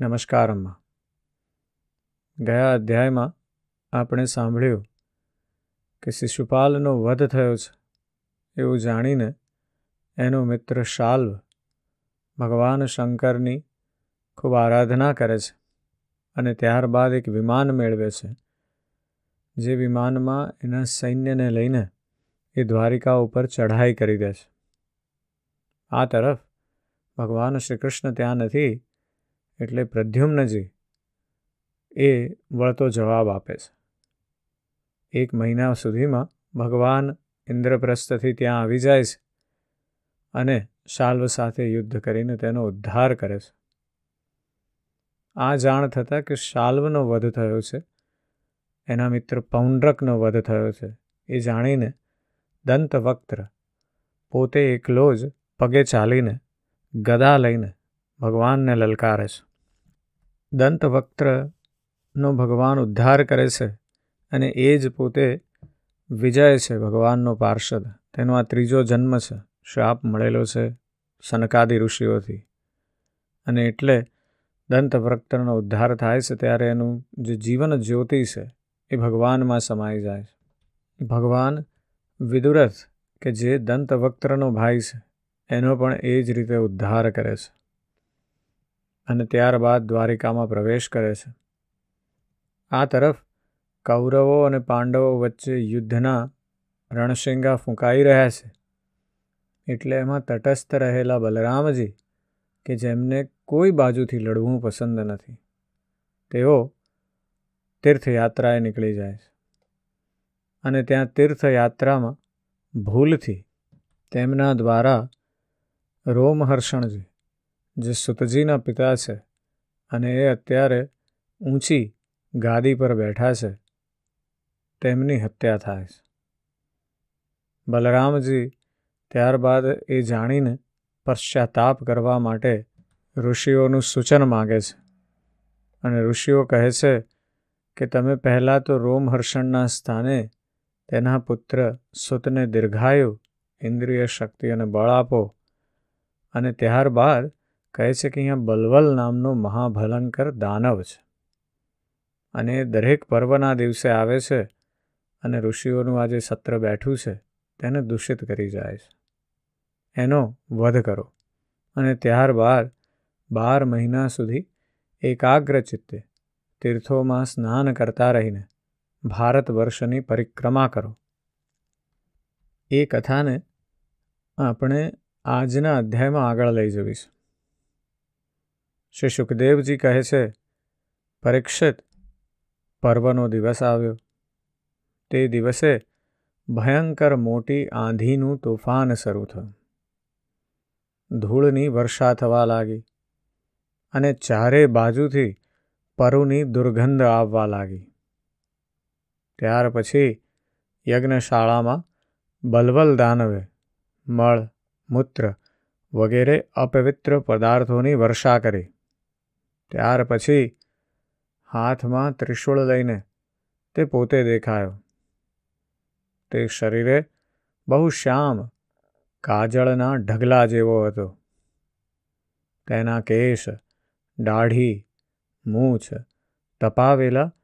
નમસ્કાર અમ્મા ગયા અધ્યાયમાં આપણે સાંભળ્યું કે શિશુપાલનો વધ થયો છે એવું જાણીને એનો મિત્ર શાલ્વ ભગવાન શંકરની ખૂબ આરાધના કરે છે અને ત્યારબાદ એક વિમાન મેળવે છે. જે વિમાનમાં એના સૈન્યને લઈને એ દ્વારિકા ઉપર ચઢાઈ કરી દે છે. આ તરફ ભગવાન શ્રી કૃષ્ણ ત્યાં નથી એટલે પ્રદ્યુમ્નજી એ વળતો જવાબ આપે છે. એક મહિના સુધીમાં ભગવાન ઇન્દ્રપ્રસ્થથી ત્યાં આવી જાય છે અને શાલ્વ સાથે યુદ્ધ કરીને તેનો ઉદ્ધાર કરે છે. આ જાણ થતાં કે શાલ્વનો વધ થયો છે, એના મિત્ર પૌંડ્રકનો વધ થયો છે, એ જાણીને દંતવક્ત્ર પોતે એકલો જ પગે ચાલીને ગદા લઈને ભગવાનને લલકારે છે. દંતવક્ત્રનો ભગવાન ઉદ્ધાર કરે છે અને એ જ પોતે વિજય છે ભગવાનનો પાર્ષદ. તેનો આ ત્રીજો જન્મ છે. શ્રાપ મળેલો છે સનકાદી ઋષિઓથી. અને એટલે દંતવક્ત્રનો ઉદ્ધાર થાય છે ત્યારે એનું જે જીવન જ્યોતિ છે એ ભગવાનમાં સમાઈ જાય છે. ભગવાન વિદુરથ, કે જે દંતવક્ત્રનો ભાઈ છે, એનો પણ એ જ રીતે ઉદ્ધાર કરે છે. અને ત્યારબાદ દ્વારિકામાં પ્રવેશ કરે છે. આ તરફ કૌરવો અને પાંડવો વચ્ચે યુદ્ધના રણશિંગા ફૂંકાઈ રહ્યા છે. એટલે એમાં તટસ્થ રહેલા બલરામજી, કે જેમને કોઈ બાજુથી લડવું પસંદ નથી, તેઓ તીર્થયાત્રાએ નીકળી જાય છે. અને ત્યાં તીર્થયાત્રામાં ભૂલથી તેમના દ્વારા રોમહર્ષણજી જે સુતજીના પિતા છે અને એ અત્યારે ઊંચી ગાદી પર બેઠા છે, તેમની હત્યા થાય છે. બલરામજી ત્યારબાદ એ જાણીને પશ્ચાતાપ કરવા માટે ઋષિઓનું સૂચન માગે છે અને ઋષિઓ કહે છે કે તમે પહેલાં તો રોમહર્ષણના સ્થાને તેના પુત્ર સુતને દીર્ઘાયુ ઇન્દ્રિય શક્તિ અને બળ આપો અને ત્યારબાદ કહે છે કે અહીંયા બલવલ નામનો મહાભયંકર દાનવ છે. અને દરેક પર્વના દિવસે આવે છે અને ઋષિઓનું આ જે સત્ર બેઠું છે, તેને દૂષિત કરી જાય છે. એનો વધ કરો અને ત્યારબાદ બાર મહિના સુધી એકાગ્ર ચિત્તે તીર્થોમાં સ્નાન કરતા રહીને ભારત વર્ષની પરિક્રમા કરો. એ કથાને આપણે આજના અધ્યાયમાં આગળ લઈ જવીશું. શ્રી સુખદેવજી કહે છે, પરીક્ષિત પર્વનો દિવસ આવ્યો. તે દિવસે ભયંકર મોટી આંધીનું તોફાન શરૂ થયું. ધૂળની વર્ષા થવા લાગી અને ચારે બાજુથી પરુની દુર્ગંધ આવવા લાગી. ત્યાર પછી યજ્ઞશાળામાં બલવલ દાનવે, મળ, મૂત્ર વગેરે અપવિત્ર પદાર્થોની વર્ષા કરી. ત્યાર પછી હાથમાં ત્રિશૂળ લઈને તે પોતે દેખાયો. તે શરીરે બહુ શ્યામ, કાજળના ઢગલા જેવો હતો. તેના કેશ, દાઢી, મૂછ તપાવેલા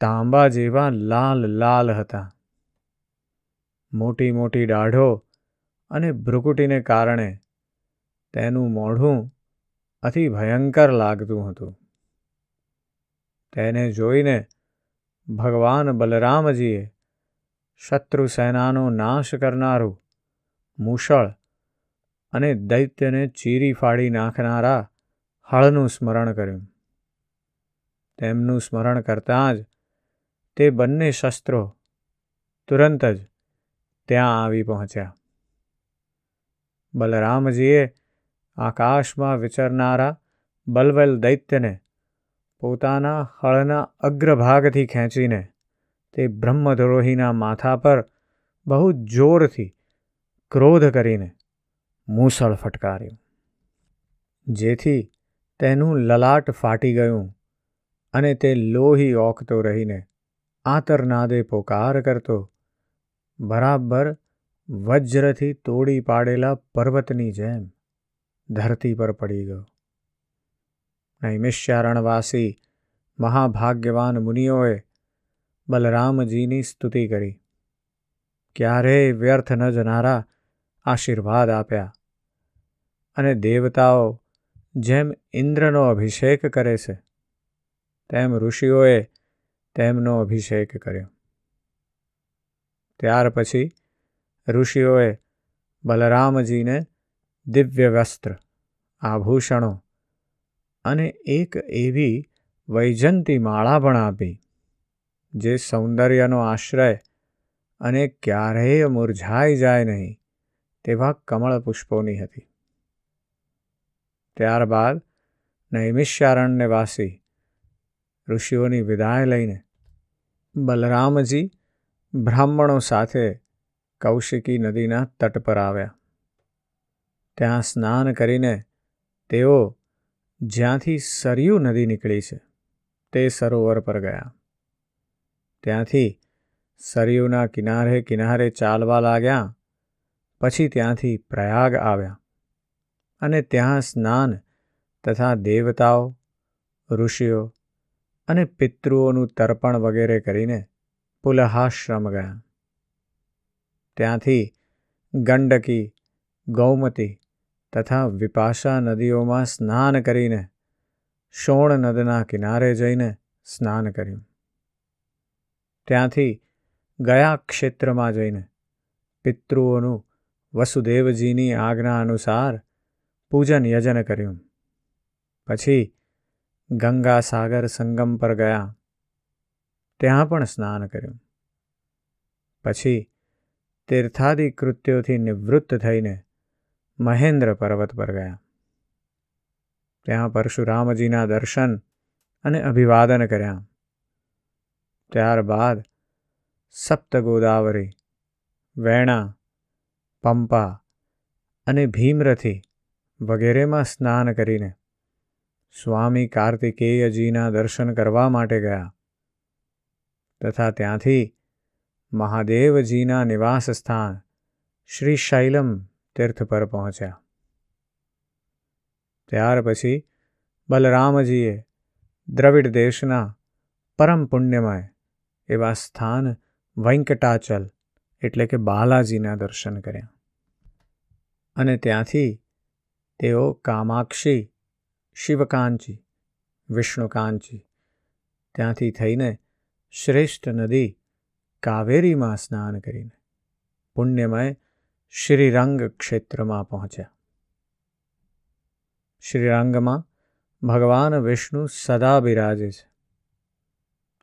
તાંબા જેવા લાલ લાલ હતા. મોટી મોટી દાઢો અને ભ્રુકુટીને કારણે તેનું મોઢું અતિ ભયંકર લાગતું હતું. તેને જોઈને ભગવાન બલરામજીએ શત્રુ સેનાનો નાશ કરનારું મૂષળ અને દૈત્યને ચીરી ફાડી નાખનારા હળનું સ્મરણ કર્યું. તેમનું સ્મરણ કરતાં જ તે બંને શસ્ત્રો તુરંત જ ત્યાં આવી પહોંચ્યા. બલરામજીએ આકાશમાં વિચરનારા બલવલ દૈત્યને, પોતાના હળના અગ્રભાગથી ખેંચીને, તે બ્રહ્મદ્રોહીના માથા પર બહુ જોરથી ક્રોધ કરીને મૂસળ ફટકાર્યું, જેથી તેનું લલાટ ફાટી ગયું અને તે લોહી ઓકતો રહીને આતરનાદે પોકાર કરતો, બરાબર વજ્રથી તોડી પાડેલા પર્વતની જેમ. ધરતી પર પડી ગયો. નૈમિષ્યારણવાસી મહાભાગ્યવાન મુનિઓએ બલરામજીની સ્તુતિ કરી. ક્યારેય વ્યર્થ ન જનારા આશીર્વાદ આપ્યા અને દેવતાઓ જેમ ઇન્દ્રનો અભિષેક કરે છે, તેમ ઋષિઓએ તેમનો અભિષેક કર્યો. ત્યાર પછી ઋષિઓએ બલરામજીને દિવ્ય વસ્ત્ર આભૂષણો અને એક એવી વૈજંતી માળા પણ આપી, જે સૌંદર્યનો આશ્રય અને ક્યારેય મુરઝાઈ જાય નહીં તેવા કમળ પુષ્પોની હતી. ત્યારબાદ નૈમિષ્યારણ્ય વાસી ઋષિઓની વિદાય લઈને બલરામજી બ્રાહ્મણો સાથે કૌશિકી નદીના તટ પર આવ્યા. ત્યાં સ્નાન કરીને તેઓ જ્યાંથી સરયુ નદી નીકળી છે, તે સરોવર પર ગયા. ત્યાંથી સરયુના કિનારે કિનારે ચાલવા લાગ્યા, પછી ત્યાંથી પ્રયાગ આવ્યા અને ત્યાં સ્નાન તથા દેવતાઓ, ઋષિઓ અને પિતૃઓનું તર્પણ વગેરે કરીને પુલહાશ્રમ ગયા. ત્યાંથી ગંડકી, ગૌમતી તથા વિપાશા નદીઓમાં સ્નાન કરીને શોણ નદના કિનારે જઈને સ્નાન કર્યું. ત્યાંથી ગયા ક્ષેત્રમાં જઈને પિતૃઓનું વસુદેવજીની આજ્ઞા અનુસાર પૂજન યજન કર્યું. પછી ગંગા સાગર સંગમ પર ગયા. ત્યાં પણ સ્નાન કર્યું. પછી તીર્થાદિ કૃત્યોથી નિવૃત્ત થઈને મહેન્દ્ર પર્વત પર ગયા. ત્યાં પરશુરામજીના દર્શન અને અભિવાદન કર્યા. ત્યારબાદ સપ્ત ગોદાવરી વેણા, પંપા અને ભીમરથી વગેરેમાં સ્નાન કરીને સ્વામી કાર્તિકેયજીના દર્શન કરવા માટે ગયા. તથા ત્યાંથી મહાદેવજીના નિવાસ સ્થાન શ્રી શૈલમ તીર્થ પર પહોંચ્યા ત્યાર પછી બલરામજીએ દ્રવિડ દેશના પરમ પુણ્યમય એવા સ્થાન વૈંકટાચલ એટલે કે બાલાજીના દર્શન કર્યા અને ત્યાંથી તેઓ કામાક્ષી શિવકાંચી વિષ્ણુકાંચી ત્યાંથી થઈને શ્રેષ્ઠ નદી કાવેરીમાં સ્નાન કરીને પુણ્યમય શ્રીરંગ ક્ષેત્રમાં પહોંચ્યા શ્રીરંગમાં ભગવાન વિષ્ણુ સદા બિરાજે છે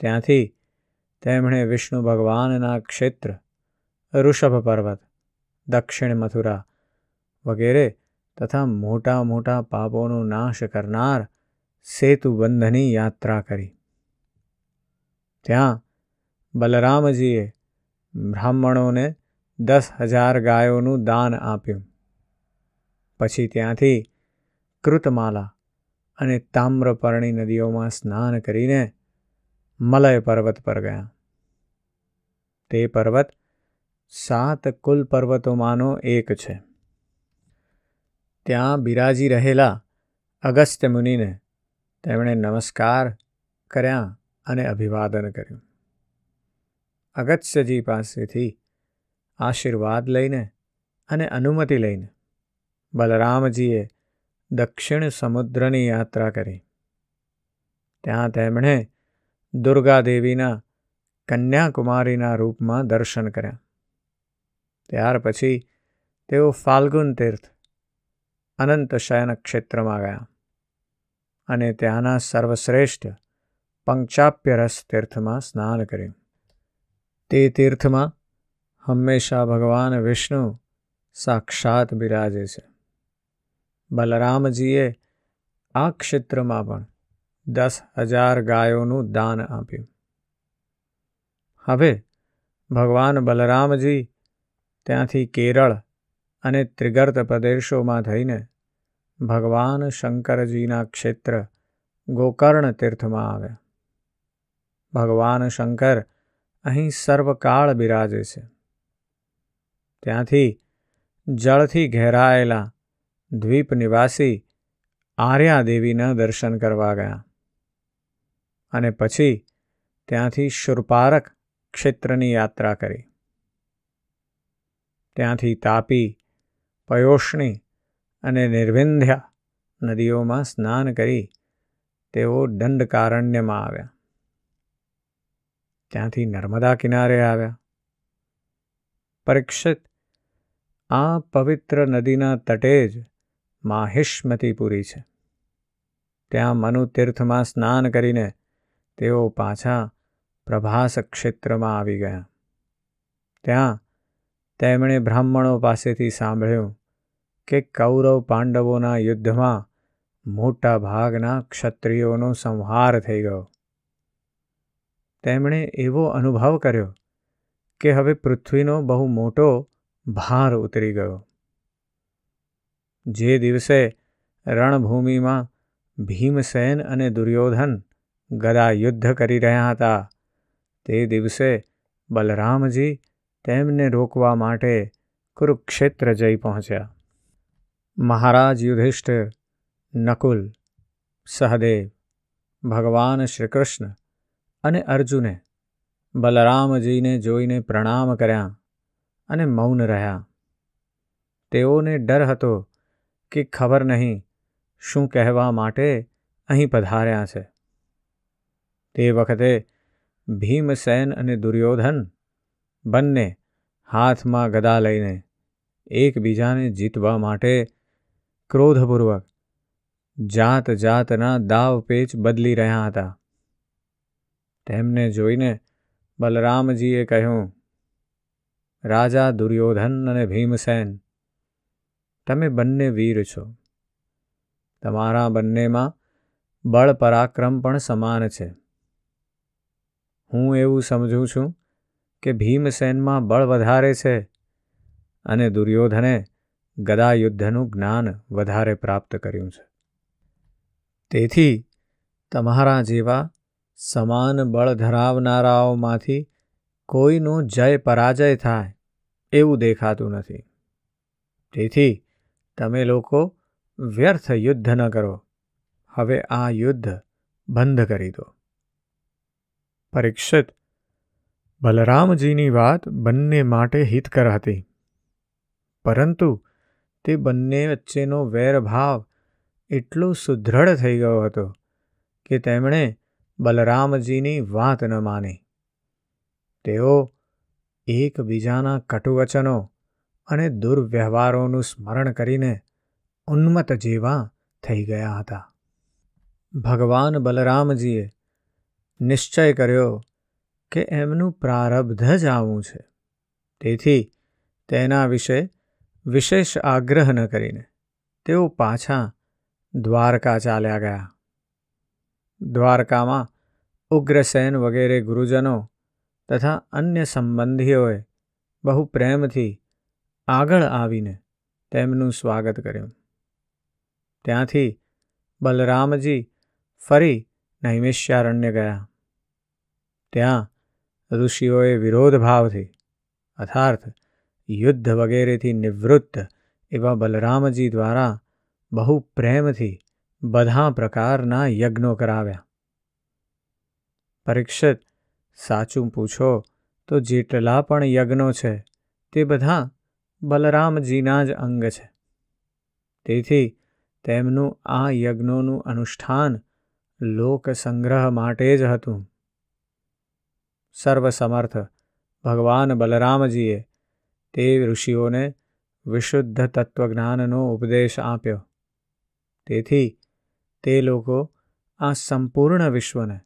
ત્યાંથી તેમણે વિષ્ણુ ભગવાનના ક્ષેત્ર ઋષભ પર્વત દક્ષિણ મથુરા વગેરે તથા મોટા મોટા પાપોનો નાશ કરનાર સેતુબંધની યાત્રા કરી ત્યાં બલરામજીએ બ્રાહ્મણોને દસ હજાર ગાયોનું દાન આપ્યું. પછી ત્યાંથી કૃતમાલા અને તામ્રપર્ણી નદીઓમાં સ્નાન કરીને મલય પર્વત પર ગયા. તે પર્વત સાત કુલ પર્વતોમાંનો એક છે. ત્યાં બિરાજી રહેલા અગસ્ત્ય મુનિને તેમણે નમસ્કાર કર્યા અને અભિવાદન કર્યું. અગત્યજી પાસેથી આશીર્વાદ લઈને અને અનુમતિ લઈને બલરામજીએ દક્ષિણ સમુદ્રની યાત્રા કરી. ત્યાં તેમણે દુર્ગાદેવીના કન્યાકુમારીના રૂપમાં દર્શન કર્યા. ત્યાર પછી તેઓ ફાલ્ગુન તીર્થ, અનંત શયન ક્ષેત્રમાં ગયા અને ત્યાંના સર્વશ્રેષ્ઠ પંચાપ્ય રસ તીર્થમાં સ્નાન કર્યું. તે તીર્થમાં હંમેશા ભગવાન વિષ્ણુ સાક્ષાત બિરાજે છે. બલરામજીએ આ ક્ષેત્રમાં પણ દસ હજાર ગાયોનું દાન આપ્યું. હવે ભગવાન બલરામજી ત્યાંથી કેરળ અને ત્રિગર્ત પ્રદેશોમાં થઈને ભગવાન શંકરજીના ક્ષેત્ર ગોકર્ણ તીર્થમાં આવ્યા. ભગવાન શંકર અહીં સર્વકાળ બિરાજે છે. ત્યાંથી જળથી ઘેરાયેલા દ્વીપ નિવાસી આર્યાદેવીના દર્શન કરવા ગયા. અને પછી ત્યાંથી શુરપારક ક્ષેત્રની યાત્રા કરી. ત્યાંથી તાપી, પયોષ્ણી અને નિર્વિંધ્યા નદીઓમાં સ્નાન કરી તેઓ દંડકારણ્યમાં આવ્યા. ત્યાંથી નર્મદા કિનારે આવ્યા. પરીક્ષિત આ પવિત્ર નદીના તટે જ માહિષ્મતીપુરી છે. ત્યાં મનુ તીર્થમાં સ્નાન કરીને તેઓ પાછા પ્રભાસ ક્ષેત્રમાં આવી ગયા. ત્યાં તેમણે બ્રાહ્મણો પાસેથી સાંભળ્યું કે કૌરવ પાંડવોના યુદ્ધમાં મોટા ભાગના ક્ષત્રિયોનો સંહાર થઈ ગયો. તેમણે એવો અનુભવ કર્યો કે હવે પૃથ્વીનો બહુ મોટો ભાર ઉતરી ગયો. જે દિવસે રણભૂમિમાં ભીમસેન અને દુર્યોધન ગદા યુદ્ધ કરી રહ્યા હતા, તે દિવસે બલરામજી તેમને રોકવા માટે કુરુક્ષેત્ર જઈ પહોંચ્યા. મહારાજ યુધિષ્ઠિર, નકુલ, સહદેવ, ભગવાન શ્રીકૃષ્ણ અને અર્જુને બલરામજીને જોઈને પ્રણામ કર્યા. અને મૌન રહ્યા. તેઓને ડર હતો કે ખબર નહીં શું કહેવા માટે અહીં પધાર્યા છે. તે વખતે ભીમસેન અને દુર્યોધન બંને હાથમાં ગદા લઈને એકબીજાને જીતવા માટે ક્રોધપૂર્વક જાત જાતના દાવ પેચ બદલી રહ્યા હતા. તેમને જોઈને બલરામજીએ કહ્યું રાજા દુર્યોધન અને ભીમસેન. તમે બંને વીર છો. તમારા બંનેમાં બળ પરાક્રમ પણ સમાન છે. હું એવું સમજું છું કે ભીમસેનમાં બળ વધારે છે અને દુર્યોધને ગદા યુદ્ધનું જ્ઞાન વધારે પ્રાપ્ત કર્યું છે. તેથી તમારા જેવા સમાન બળ ધરાવનારાઓમાંથી કોઈનો જય પરાજય થાય એવું દેખાતું નથી. તેથી તમે લોકો વ્યર્થ યુદ્ધ ન કરો. હવે આ યુદ્ધ બંધ કરી દો. પરીક્ષિત, બલરામજીની વાત બંને માટે હિતકર હતી. પરંતુ તે બંને વચ્ચેનો વેરભાવ એટલો સુદૃઢ થઈ ગયો હતો કે તેમણે બલરામજીની વાત ન માની. તેઓ એકબીજાના કટુવચનો અને દુર્વ્યવહારોનું સ્મરણ કરીને ઉન્મત જેવા થઈ ગયા હતા. ભગવાન બલરામજીએ નિશ્ચય કર્યો કે એમનું પ્રારબ્ધ જ આવું છે. તેથી તેના વિશે વિશેષ આગ્રહ ન કરીને તેઓ પાછા દ્વારકા ચાલ્યા ગયા. દ્વારકામાં ઉગ્રસેન વગેરે ગુરુજનો તથા અન્ય સંબંધીઓએ બહુ પ્રેમથી આગળ આવીને તેમનું સ્વાગત કર્યું. ત્યાંથી બલરામજી ફરી નૈમિષ્યારણ્ય ગયા. ત્યાં ઋષિઓએ વિરોધભાવથી અર્થાર્થ યુદ્ધ વગેરેથી નિવૃત્ત એવા બલરામજી દ્વારા બહુ પ્રેમથી બધા પ્રકારના યજ્ઞો કરાવ્યા. પરીક્ષિત સાચું પૂછો તો જેટલા પણ યજ્ઞો છે, તે બધા બલરામજીના જ અંગ છે. તેથી તેમનું આ યજ્ઞોનું અનુષ્ઠાન લોક સંગ્રહ માટે જ હતું. સર્વસમર્થ ભગવાન બલરામજીએ તે ઋષિઓને વિશુદ્ધ તત્વજ્ઞાનનો ઉપદેશ આપ્યો. તેથી તે લોકો આ સંપૂર્ણ વિશ્વને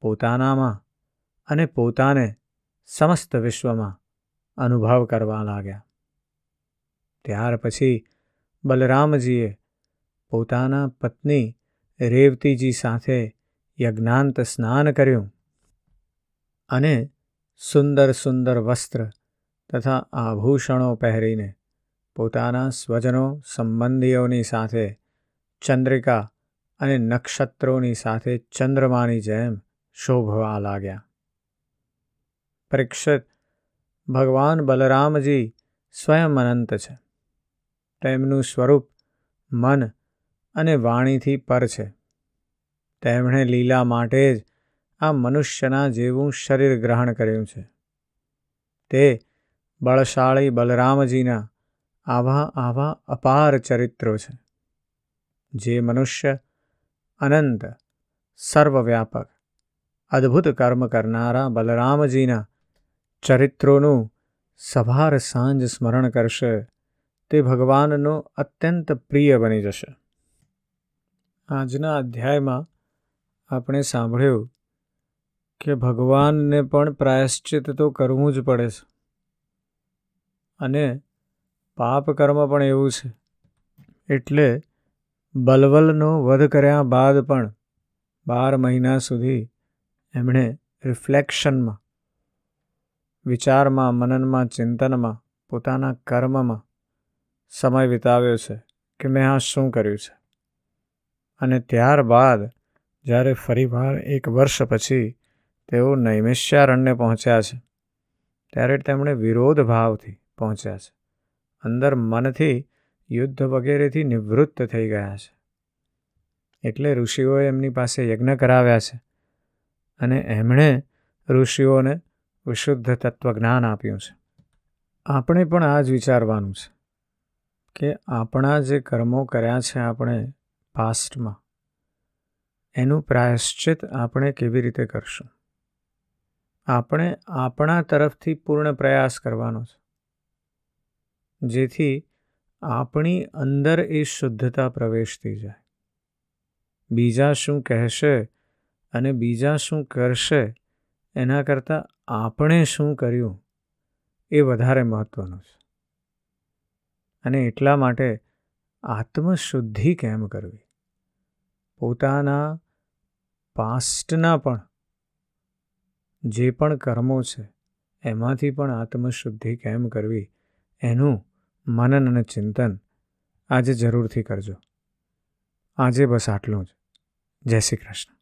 પોતાનામાં અને પોતાને સમસ્ત વિશ્વમાં અનુભવ કરવા લાગ્યા. ત્યાર પછી બલરામજીએ પોતાના પત્ની રેવતીજી સાથે યજ્ઞાંત સ્નાન કર્યું અને સુંદર સુંદર વસ્ત્ર તથા આભૂષણો પહેરીને પોતાના સ્વજનો સંબંધીઓની સાથે ચંદ્રિકા અને નક્ષત્રોની સાથે ચંદ્રમાની જેમ શોભવા લાગ્યા. પરીક્ષિત. ભગવાન બલરામજી સ્વયં અનંત છે. તેમનું સ્વરૂપ મન અને વાણીથી પર છે. તેમણે લીલા માટે જ આ મનુષ્યના જેવું શરીર ગ્રહણ કર્યું છે. તે બળશાળી બલરામજીના આવા આવા અપાર ચરિત્રો છે. જે મનુષ્ય અનંત, સર્વવ્યાપક, અદ્ભુત કર્મ કરનારા બલરામજીના ચરિત્રોનું સવાર સાંજ સ્મરણ કરશે, તે ભગવાનનો અત્યંત પ્રિય બની જશે. આજના અધ્યાયમાં આપણે સાંભળ્યું કે ભગવાનને પણ પ્રાયશ્ચિત તો કરવું જ પડે છે. અને પાપ કર્મ પણ એવું છે. એટલે બલવલનો વધ કર્યા બાદ પણ બાર મહિના સુધી એમણે રિફ્લેક્શનમાં વિચારમાં, મનનમાં, ચિંતનમાં, પોતાના કર્મમાં સમય વિતાવ્યો છે કે મેં આ શું કર્યું છે? અને ત્યારબાદ જ્યારે ફરીવાર એક વર્ષ પછી તેઓ નૈમિષ્યારણ્ય પહોંચ્યા છે, ત્યારે તેમણે વિરોધ ભાવથી પહોંચ્યા છે. અંદર મનથી યુદ્ધ વગેરેથી નિવૃત્ત થઈ ગયા છે. એટલે ઋષિઓએ એમની પાસે યજ્ઞ કરાવ્યા છે અને એમણે ઋષિઓને વિશુદ્ધ તત્વજ્ઞાન આપ્યું છે. આપણે પણ આ જ વિચારવાનું છે કે આપણા જે કર્મો કર્યા છે આપણે પાસ્ટમાં એનું પ્રાયશ્ચિત આપણે કેવી રીતે કરશું? આપણે આપણા તરફથી પૂર્ણ પ્રયાસ કરવાનો છે. જેથી આપણી અંદર એ શુદ્ધતા પ્રવેશતી જાય. બીજા શું કહેશે અને બીજા શું કરશે એના કરતાં આપણે શું કર્યું એ વધારે મહત્ત્વનું છે. અને એટલા માટે આત્મશુદ્ધિ કેમ કરવી? પોતાના પાસ્ટના પણ જે પણ કર્મો છે, એમાંથી પણ આત્મશુદ્ધિ કેમ કરવી એનું મનન અને ચિંતન આજે જરૂરથી કરજો. આજે બસ આટલું જ. જય શ્રી કૃષ્ણ.